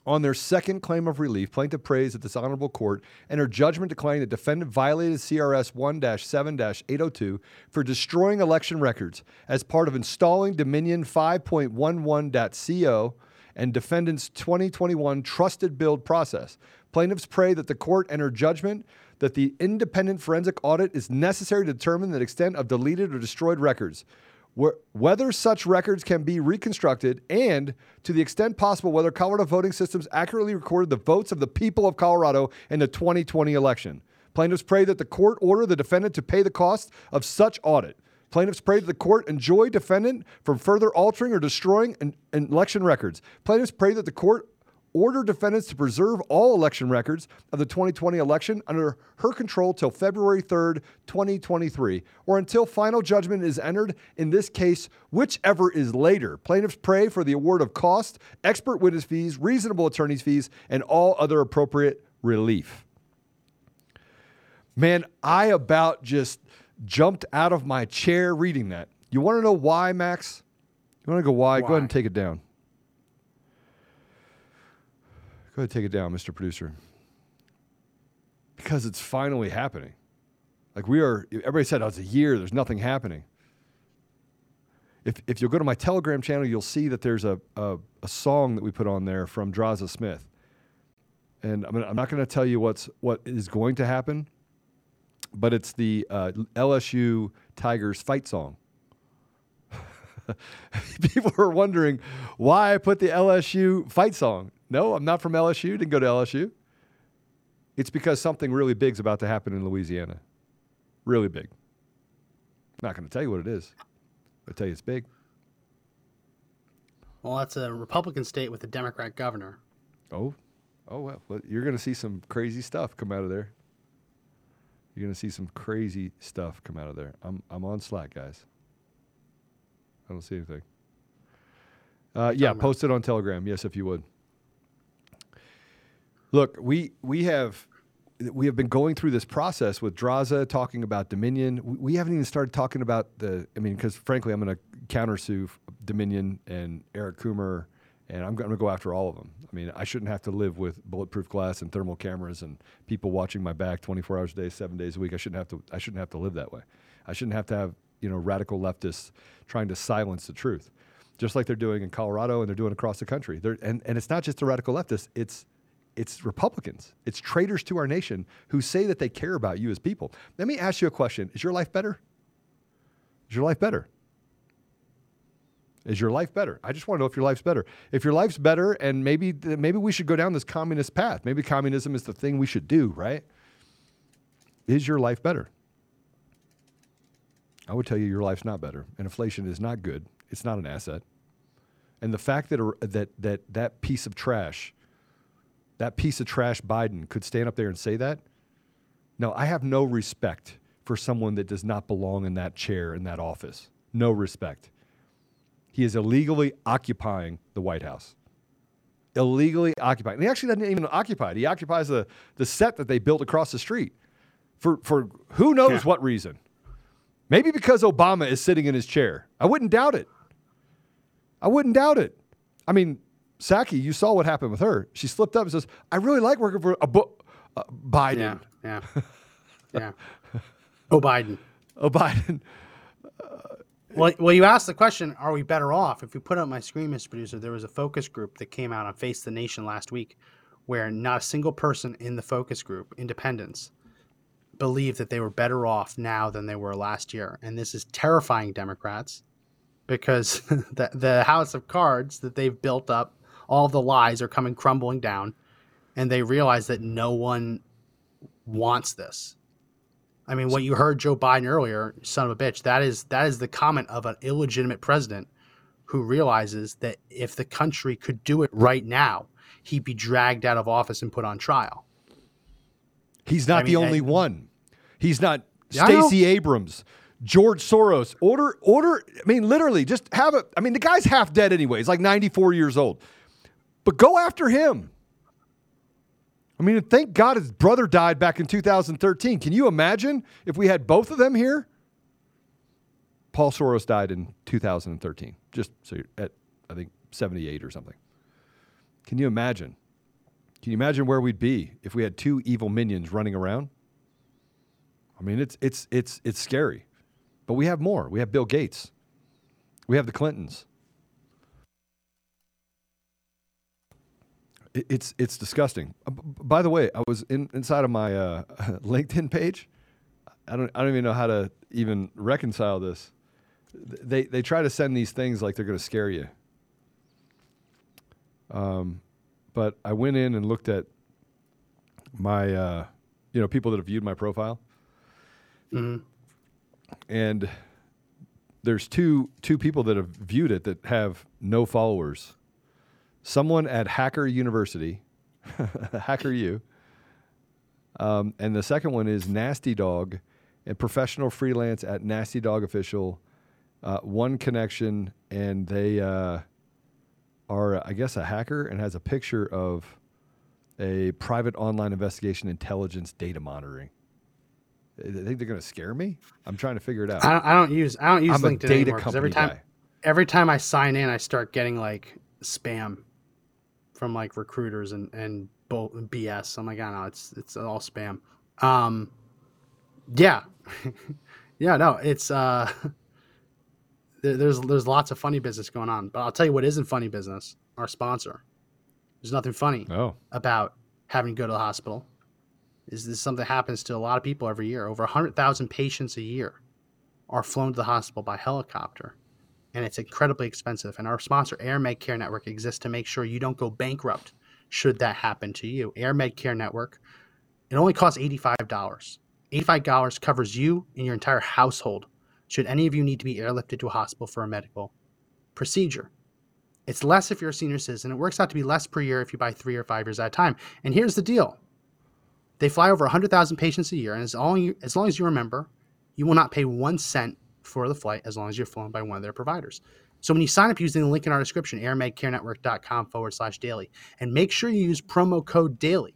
E: on their second claim of relief, plaintiff prays that this honorable court enter judgment declaring the defendant violated CRS 1 7 802 for destroying election records as part of installing Dominion 5.11.co and defendant's 2021 trusted build process. Plaintiffs pray that the court enter judgment that the independent forensic audit is necessary to determine the extent of deleted or destroyed records wh- whether such records can be reconstructed, and to the extent possible, whether Colorado voting systems accurately recorded the votes of the people of Colorado in the 2020 election. Plaintiffs pray that the court order the defendant to pay the cost of such audit. Plaintiffs pray that the court enjoy defendant from further altering or destroying an, an election records. Plaintiffs pray that the court order defendants to preserve all election records of the 2020 election under her control till February 3rd, 2023, or until final judgment is entered in this case, whichever is later. Plaintiffs pray for the award of cost, expert witness fees, reasonable attorney's fees, and all other appropriate relief. Man, I about just jumped out of my chair reading that. You want to know why, Max? You want to go why? Go ahead and take it down. Go ahead and take it down, Mr. Producer. Because it's finally happening. Like we are, everybody said, oh, it's a year, there's nothing happening. If, if you'll go to my Telegram channel, you'll see that there's a, a, a song that we put on there from Draza Smith. And I'm, gonna, I'm not going to tell you what's, what is going to happen, but it's the uh, LSU Tigers fight song. People are wondering why I put the LSU fight song. No, I'm not from LSU. Didn't go to LSU. It's because something really big's about to happen in Louisiana. Really big. I'm not going to tell you what it is. I'll tell you it's big.
A: Well, that's a Republican state with a Democrat governor.
E: Oh, oh well. well you're going to see some crazy stuff come out of there. You're going to see some crazy stuff come out of there. I'm I'm on Slack, guys. I don't see anything. Uh, yeah,
A: about?
E: post it on Telegram. Yes, if you would. Look, we we have we have been going through this process with Draza talking about Dominion. We, we haven't even started talking about the. I mean, because frankly, I'm going to countersue Dominion and Eric Coomer, and I'm going to go after all of them. I mean, I shouldn't have to live with bulletproof glass and thermal cameras and people watching my back 24 hours a day, seven days a week. I shouldn't have to. I shouldn't have to live that way. I shouldn't have to have you know radical leftists trying to silence the truth, just like they're doing in Colorado and they're doing across the country. They're, and and it's not just the radical leftists. It's it's Republicans. It's traitors to our nation who say that they care about you as people. Let me ask you a question. Is your life better? Is your life better? Is your life better? I just want to know if your life's better. If your life's better, and maybe maybe we should go down this communist path. Maybe communism is the thing we should do, right? Is your life better? I would tell you your life's not better, and inflation is not good. It's not an asset. And the fact that that that that piece of trash that piece of trash Biden could stand up there and say that. No, I have no respect for someone that does not belong in that chair in that office. No respect. He is illegally occupying the White House. Illegally occupying. And he actually doesn't even occupy it. He occupies the, the set that they built across the street for, for who knows
A: Yeah.
E: what reason. Maybe because Obama is sitting in his chair. I wouldn't doubt it. I wouldn't doubt it. I mean, Psaki, you saw what happened with her. She slipped up and says, "I really like working for a bu- uh, Biden."
A: Yeah, yeah, yeah. Oh, Biden.
E: Oh, Biden.
A: Well, well, you asked the question: Are we better off? If you put up my screen, Mr. Producer, there was a focus group that came out on Face the Nation last week, where not a single person in the focus group, independents, believed that they were better off now than they were last year, and this is terrifying Democrats, because the the house of cards that they've built up, all the lies are coming crumbling down, and they realize that no one wants this. I mean, what you heard Joe Biden earlier, son of a bitch, that is that is the comment of an illegitimate president who realizes that if the country could do it right now, he'd be dragged out of office and put on trial.
E: He's not
A: I
E: the
A: mean, I-
E: only one. He's not
A: Yeah,
E: Stacey Abrams, George Soros. Order, order. I mean, literally, just have a. I mean, the guy's half dead anyway. He's like 94 years old. But go after him. I mean, thank God his brother died back in 2013. Can you imagine if we had both of them here? Paul Soros died in 2013, just so you're at, I think, 78 or something. Can you imagine? Can you imagine where we'd be if we had two evil minions running around? I mean, it's it's it's it's scary. But we have more. We have Bill Gates. We have the Clintons. It's it's disgusting. Uh, By the way, I was in, inside of my uh, LinkedIn page. I don't I don't even know how to even reconcile this. They they try to send these things like they're going to scare you. Um, but I went in and looked at my uh, you know people that have viewed my profile, and there's two two people that have viewed it that have no followers. Someone at Hacker University, Hacker U, um, and the second one is Nasty Dog, a professional freelance at Nasty Dog Official. Uh, one connection, and they uh, are, I guess, a hacker and has a picture of a private online investigation intelligence data monitoring. They think they're going to scare me? I'm trying to figure it out.
A: I don't, I don't use I don't use
E: I'm a
A: LinkedIn
E: anymore
A: anymore 'cause every time
E: guy.
A: every time I sign in, I start getting like spam from like recruiters and and bull, BS. I'm like, I know, it's it's all spam. Um, yeah, yeah, no, it's uh, there, there's there's lots of funny business going on, but I'll tell you what isn't funny business. Our sponsor. There's nothing funny
E: Oh,
A: about having to go to the hospital. Is this something that happens to a lot of people every year? Over 100,000 patients a year are flown to the hospital by helicopter, and it's incredibly expensive. And our sponsor, Air Med Care Network, exists to make sure you don't go bankrupt should that happen to you. Air Med Care Network, it only costs $85. $85 covers you and your entire household should any of you need to be airlifted to a hospital for a medical procedure. It's less if you're a senior citizen. It works out to be less per year if you buy three or five years at a time. And here's the deal they fly over 100,000 patients a year. And as, all you, as long as you remember, you will not pay one cent for the flight as long as you're flown by one of their providers. So when you sign up using the link in our description, airmedcarenetwork.com forward slash daily, and make sure you use promo code daily,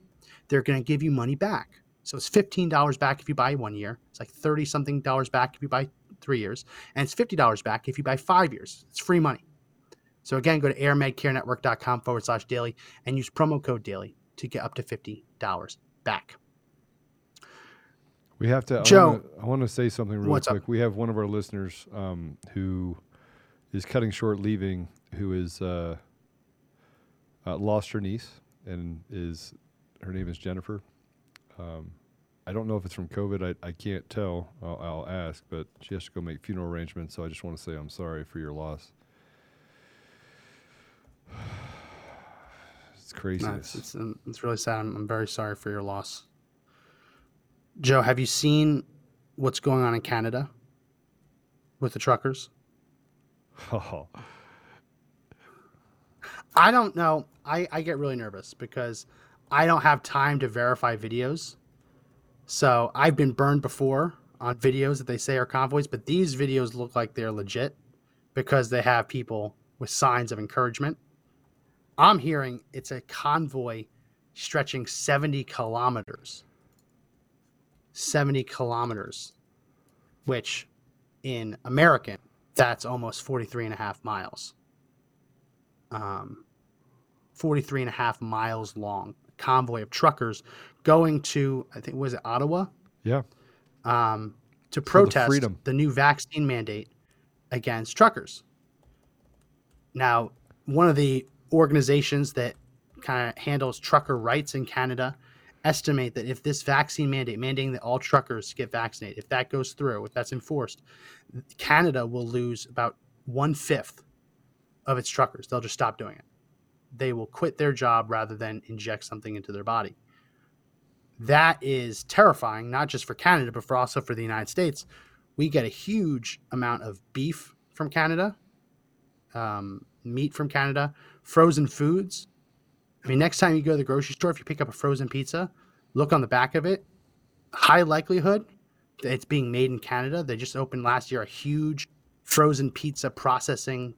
A: they're going to give you money back. So it's $15 back if you buy one year. It's like 30 something dollars back if you buy three years. And it's $50 back if you buy five years. It's free money. So again, go to airmedcarenetwork.com forward slash daily and use promo code daily to get up to $50 back.
E: We have to. I
A: Joe.
E: I want to say something really
A: What's up?
E: quick. We have one of our listeners um, who is cutting short leaving, who is uh, uh, lost her niece, and is her name is Jennifer. Um, I don't know if it's from COVID. I, I can't tell. I'll, I'll ask, but she has to go make funeral arrangements. So I just want to say I'm sorry for your loss. It's
A: No, it's, it's, um, it's really sad. I'm, I'm very sorry for your loss. Joe, have you seen what's going on in Canada with the truckers?
E: Oh,
A: I don't know. I, I get really nervous because I don't have time to verify videos. So I've been burned before on videos that they say are convoys, but these videos look like they're legit because they have people with signs of encouragement. I'm hearing it's a convoy stretching 70 kilometers. 70 kilometers, which in American, that's almost 43 and a half miles. Um, 43 and a half miles long convoy of truckers going to, I think, was it Ottawa?
E: yeah.
A: um, to
E: the
A: protest
E: freedom.
A: the new vaccine mandate against truckers. Now, one of the organizations that kind of handles trucker rights in Canada estimate that if this vaccine mandate, mandating that all truckers get vaccinated, if that goes through, if that's enforced, Canada will lose about one fifth of its truckers. They'll just stop doing it. They will quit their job rather than inject something into their body that is terrifying, not just for Canada, but for also for the United States. We get a huge amount of beef from Canada, um, meat from Canada, frozen foods. I mean, next time you go to the grocery store, if you pick up a frozen pizza, look on the back of it. high likelihood that it's being made in Canada. They just opened last year a huge frozen pizza processing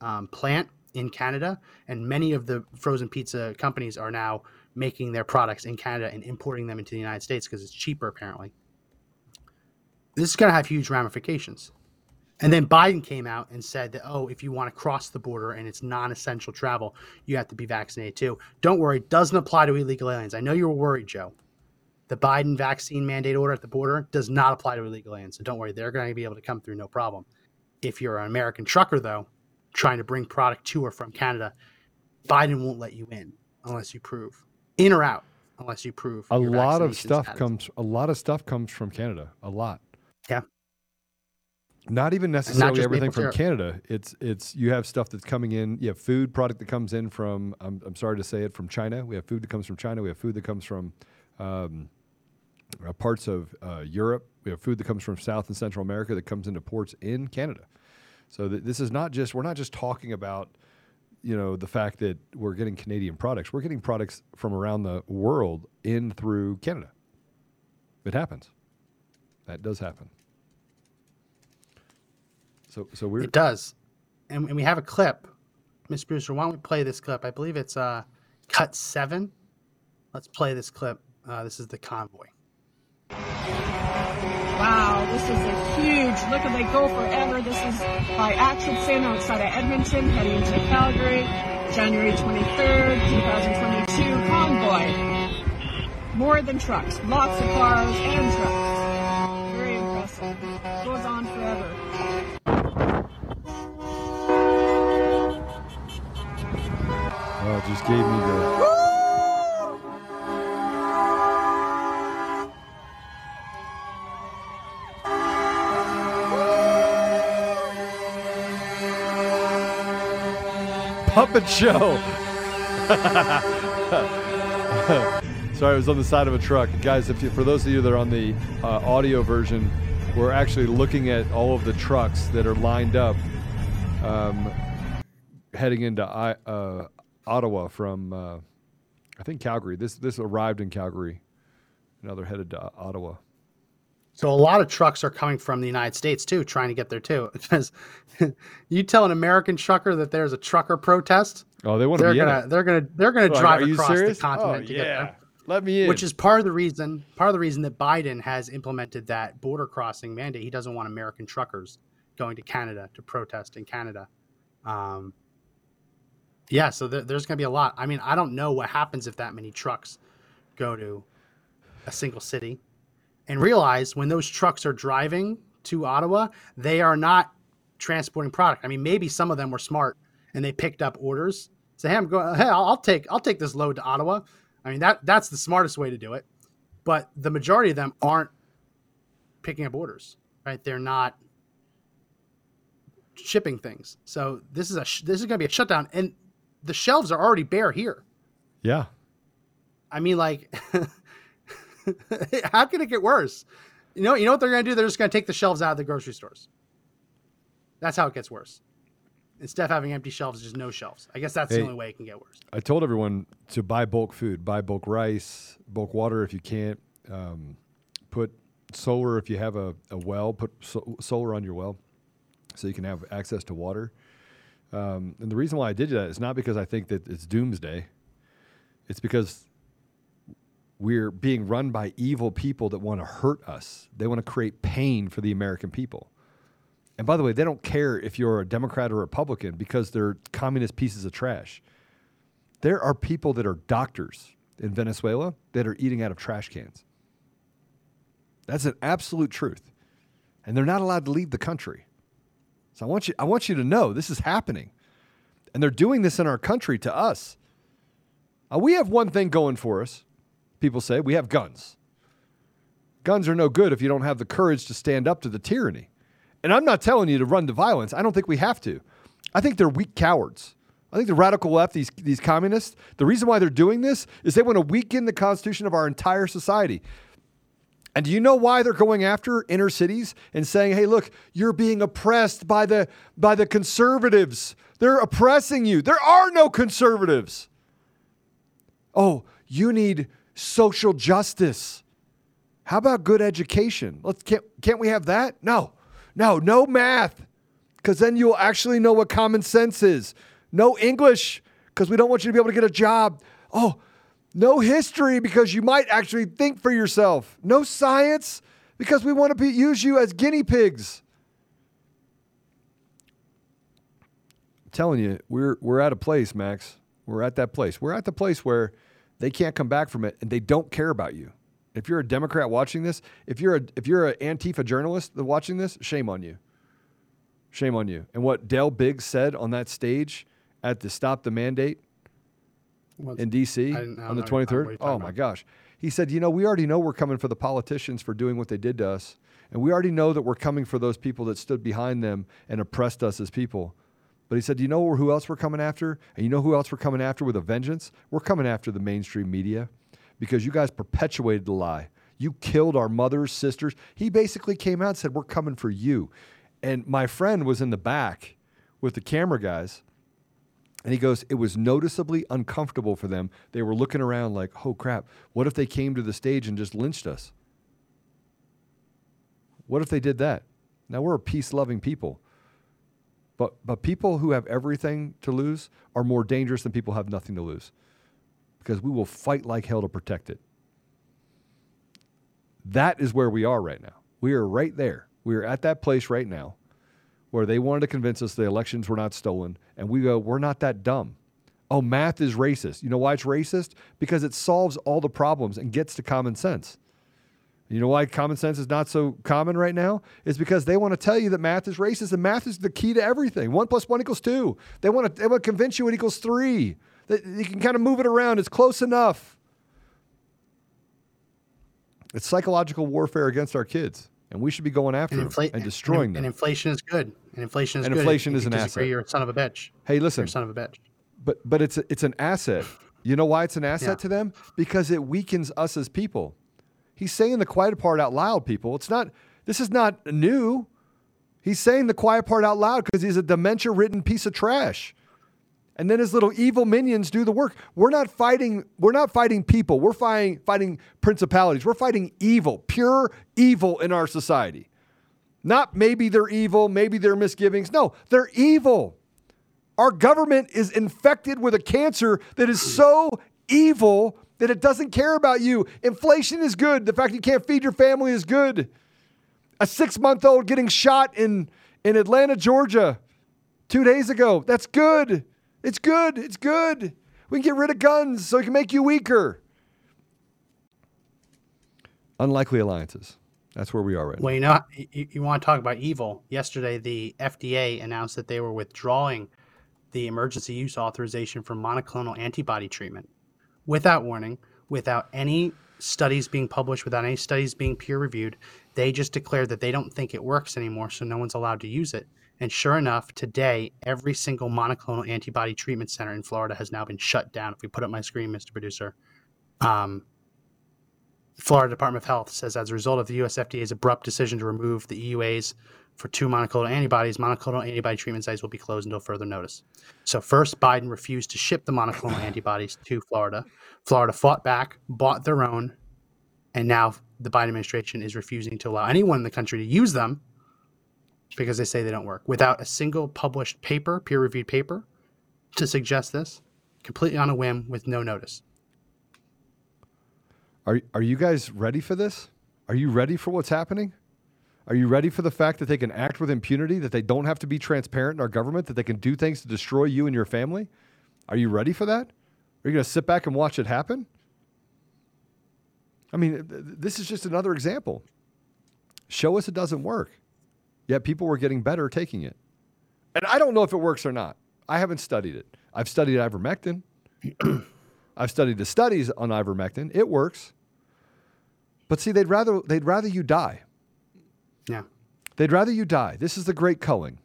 A: um, plant in Canada, and many of the frozen pizza companies are now making their products in Canada and importing them into the United States because it's cheaper, apparently. This is going to have huge ramifications. And then Biden came out and said that, oh, if you want to cross the border and it's non essential travel, you have to be vaccinated too. Don't worry, it doesn't apply to illegal aliens. I know you were worried, Joe. The Biden vaccine mandate order at the border does not apply to illegal aliens. So don't worry, they're going to be able to come through no problem. If you're an American trucker, though, trying to bring product to or from Canada, Biden won't let you in unless you prove in or out unless you prove
E: A lot of stuff comes. A lot of stuff comes from Canada. A lot. Not even necessarily
A: just
E: everything from
A: syrup.
E: Canada. It's it's you have stuff that's coming in. You have food product that comes in from. I'm, I'm sorry to say it from China. We have food that comes from China. We have food that comes from um, uh, parts of uh, Europe. We have food that comes from South and Central America that comes into ports in Canada. So th- this is not just we're not just talking about you know the fact that we're getting Canadian products. We're getting products from around the world in through Canada. It happens. That does happen. So so we're
A: It does. And, and we have a clip. Miss Brewster, why don't we play this clip? I believe it's uh, cut seven. Let's play this clip. Uh, this is the convoy.
G: Wow, this is a huge, look at they go forever. This is by Acheson outside of Edmonton, heading to Calgary, January 23rd, 2022. Convoy. More than trucks, lots of cars and trucks.
E: Just gave me the puppet show. Sorry, I was on the side of a truck, guys. If you, for those of you that are on the uh, audio version, we're actually looking at all of the trucks that are lined up, um, heading into I, uh, Ottawa from, uh, I think Calgary. This this arrived in Calgary. Now they're headed to Ottawa.
A: So a lot of trucks are coming from the United States too, trying to get there too. Because you tell an American trucker that there's a trucker protest,
E: Oh, they want to
A: they're
E: be in
A: gonna they're gonna they're gonna drive across
E: serious?
A: the continent
E: oh,
A: to
E: yeah.
A: get there.
E: Let me in.
A: Which is part of the reason part of the reason that Biden has implemented that border crossing mandate. He doesn't want American truckers going to Canada to protest in Canada. Um, yeah, so there, there's going to be a lot. I mean, I don't know what happens if that many trucks go to a single city, and realize when those trucks are driving to Ottawa, they are not transporting product. I mean, maybe some of them were smart and they picked up orders. Say, hey, I'm going. Hey, I'll, I'll take I'll take this load to Ottawa. I mean, that that's the smartest way to do it. But the majority of them aren't picking up orders, right? They're not shipping things. So this is a this is going to be a shutdown, and the shelves are already bare here.
E: yeah.
A: I mean, like, how can it get worse? You know, you know what they're going to do? They're just going to take the shelves out of the grocery stores. That's how it gets worse. Instead of having empty shelves, just no shelves. I guess that's
E: Hey.
A: the only way it can get worse.
E: I told everyone to buy bulk food, buy bulk rice, bulk water if you can't. Um, put solar if you have a, a well, put so- solar on your well so you can have access to water. Um, and the reason why I did that is not because I think that it's doomsday. It's because we're being run by evil people that want to hurt us. They want to create pain for the American people. And by the way, they don't care if you're a Democrat or Republican because they're communist pieces of trash. There are people that are doctors in Venezuela that are eating out of trash cans. That's an absolute truth. And they're not allowed to leave the country. So I want you I want you to know this is happening. And they're doing this in our country to us. Uh, we have one thing going for us. People say we have guns. Guns are no good if you don't have the courage to stand up to the tyranny. And I'm not telling you to run to violence. I don't think we have to. I think they're weak cowards. I think the radical left, these, these communists, the reason why they're doing this is they want to weaken the constitution of our entire society. And do you know why they're going after inner cities and saying, "Hey, look, you're being oppressed by the by the conservatives. They're oppressing you. There are no conservatives." Oh, you need social justice. How about good education? Let's can't can't we have that? No. No, no math. Cuz then you'll actually know what common sense is. No English cuz we don't want you to be able to get a job. Oh, no history because you might actually think for yourself. No science because we want to be, use you as guinea pigs. I'm telling you, we're we're at a place, Max. We're at that place. We're at the place where they can't come back from it and they don't care about you. If you're a Democrat watching this, if you're a if you're an Antifa journalist watching this, shame on you. Shame on you. And what Dale Biggs said on that stage at the Stop the Mandate
A: What's-
E: in DC
A: I didn't- I
E: on the
A: don't know what you're
E: 23rd. Oh my gosh. He said, "You know, we already know we're coming for the politicians for doing what they did to us, and we already know that we're coming for those people that stood behind them and oppressed us as people." But he said, "You know who else we're coming after? And you know who else we're coming after with a vengeance? We're coming after the mainstream media because you guys perpetuated the lie. You killed our mothers, sisters." He basically came out and said, "We're coming for you." And my friend was in the back with the camera guys. And he goes, it was noticeably uncomfortable for them. They were looking around like, oh crap, what if they came to the stage and just lynched us? What if they did that? Now we're a peace loving people. But, but people who have everything to lose are more dangerous than people who have nothing to lose because we will fight like hell to protect it. That is where we are right now. We are right there. We are at that place right now where they wanted to convince us the elections were not stolen, and we go, we're not that dumb. Oh, math is racist. You know why it's racist? Because it solves all the problems and gets to common sense. You know why common sense is not so common right now? Is because they want to tell you that math is racist, and math is the key to everything. One plus one equals two. They want to, they want to convince you it equals three. That you can kind of move it around. It's close enough. It's psychological warfare against our kids, and we should be going after
A: And,
E: them and destroying
A: and,
E: them.
A: And inflation is good. And inflation is
E: And
A: good.
E: inflation is an asset.
A: You're a son of a bitch.
E: Hey, listen, You're
A: a son of a bitch.
E: but but it's a, it's an asset. You know why it's an asset
A: Yeah.
E: to them? Because it weakens us as people. He's saying the quiet part out loud, people. It's not. This is not new. He's saying the quiet part out loud because he's a dementia-ridden piece of trash. And then his little evil minions do the work. We're not fighting. We're not fighting people. We're fighting fighting principalities. We're fighting evil, pure evil in our society. Not maybe they're evil, maybe they're misgivings. No, they're evil. Our government is infected with a cancer that is so evil that it doesn't care about you. Inflation is good. The fact you can't feed your family is good. A six month old getting shot in, in Atlanta, Georgia, two days ago. That's good. It's good. It's good. We can get rid of guns so we can make you weaker. Unlikely alliances. That's where we are right now.
A: Well, uh, you know, you, you want to talk about evil. Yesterday, the FDA announced that they were withdrawing the emergency use authorization for monoclonal antibody treatment without warning, without any studies being published, without any studies being peer reviewed. They just declared that they don't think it works anymore, so no one's allowed to use it. And sure enough, today, every single monoclonal antibody treatment center in Florida has now been shut down. If we put up my screen, Mr. Producer, um, Florida Department of Health says as a result of the US FDA's abrupt decision to remove the EUAs for two monoclonal antibodies, monoclonal antibody treatment sites will be closed until further notice. So first, Biden refused to ship the monoclonal antibodies to Florida. Florida fought back, bought their own, and now the Biden administration is refusing to allow anyone in the country to use them because they say they don't work without a single published paper, peer-reviewed paper, to suggest this, completely on a whim with no notice.
E: Are, are you guys ready for this? Are you ready for what's happening? Are you ready for the fact that they can act with impunity, that they don't have to be transparent in our government, that they can do things to destroy you and your family? Are you ready for that? Are you going to sit back and watch it happen? I mean, th- th- this is just another example. Show us it doesn't work. Yet people were getting better taking it. And I don't know if it works or not. I haven't studied it. I've studied ivermectin. I've studied the studies on ivermectin. It works. But see, they'd rather they'd rather you die.
A: Yeah.
E: They'd rather you die. This is the great culling.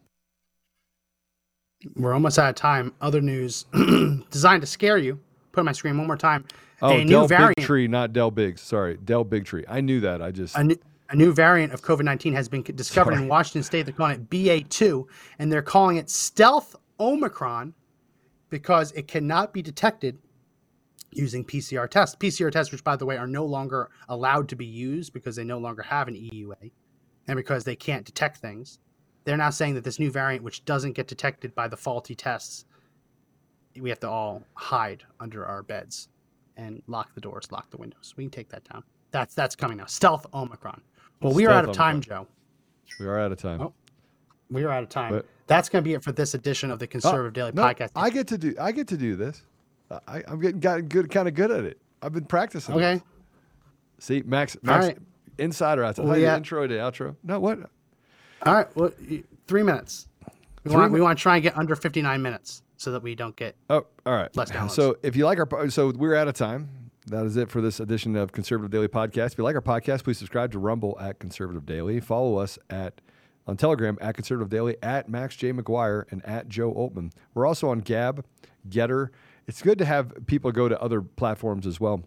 A: We're almost out of time. Other news designed to scare you. Put on my screen one more time.
E: Oh,
A: a new
E: Del
A: variant.
E: Big Tree, not Del Biggs. Sorry, Del Bigtree. I knew that. I just
A: A new, a new variant of COVID 19 has been discovered in Washington state. They're calling it BA2, and they're calling it stealth Omicron because it cannot be detected using PCR tests. PCR tests, which by the way are no longer allowed to be used because they no longer have an EUA and because they can't detect things. They're now saying that this new variant, which doesn't get detected by the faulty tests, we have to all hide under our beds and lock the doors, lock the windows. We can take that down. That's that's coming now. Stealth Omicron. Well, we are out of time, Joe.
E: We are out of time.
A: Oh, We are out of time.
E: But-
A: That's going to be it for this edition of the Conservative Daily
E: No,
A: Podcast.
E: I get to do. I get to do this. I, I'm getting got good, kind of good at it. I've been practicing.
A: okay.
E: this. See, Max. Max,
A: right.
E: insider outside.
A: Well, yeah.
E: intro to outro? No, what?
A: All right. Well, three minutes. We
E: Three
A: want, we want to try and get under 59 minutes so that we don't get.
E: Oh, all right.
A: Less downloads.
E: So if you like our, so we're out of time. That is it for this edition of Conservative Daily Podcast. If you like our podcast, please subscribe to Rumble at Conservative Daily. Follow us at on Telegram at Conservative Daily, at Max J. McGuire, and at Joe Oltmann. We're also on Gab, Gettr. It's good to have people go to other platforms as well.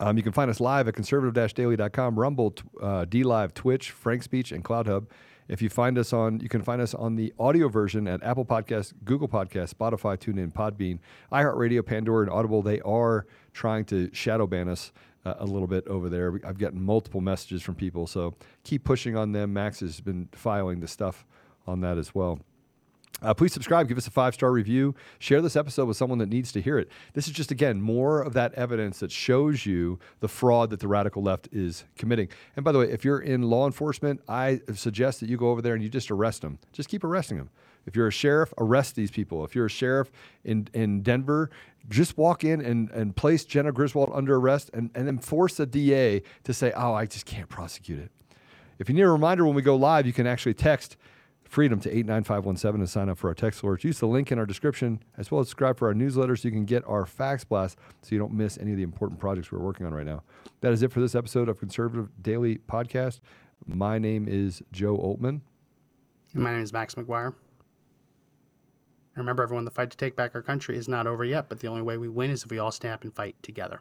E: Um, you can find us live at conservative-daily.com, Rumble, uh, DLive, Twitch, Frank Speech, and Cloud Hub. If you find us on, you can find us on the audio version at Apple Podcasts, Google Podcasts, Spotify, TuneIn, Podbean, iHeartRadio, Pandora, and Audible. They are trying to shadow ban us uh, a little bit over there. I've gotten multiple messages from people, so keep pushing on them. Max has been filing the stuff on that as well. Uh, please subscribe, give us a five star review, share this episode with someone that needs to hear it. This is just, again, more of that evidence that shows you the fraud that the radical left is committing. And by the way, if you're in law enforcement, I suggest that you go over there and you just arrest them. Just keep arresting them. If you're a sheriff, arrest these people. If you're a sheriff in, in Denver, just walk in and, and place Jena Griswold under arrest and, and then force the DA to say, oh, I just can't prosecute it. If you need a reminder when we go live, you can actually text freedom to 89517 to sign up for our text alerts. Use the link in our description as well as subscribe for our newsletter so you can get our fax blast so you don't miss any of the important projects we're working on right now. That is it for this episode of Conservative Daily Podcast. My name is Joe Oltmann.
A: My name is Max McGuire. Remember, everyone, the fight to take back our country is not over yet, but the only way we win is if we all stand up and fight together.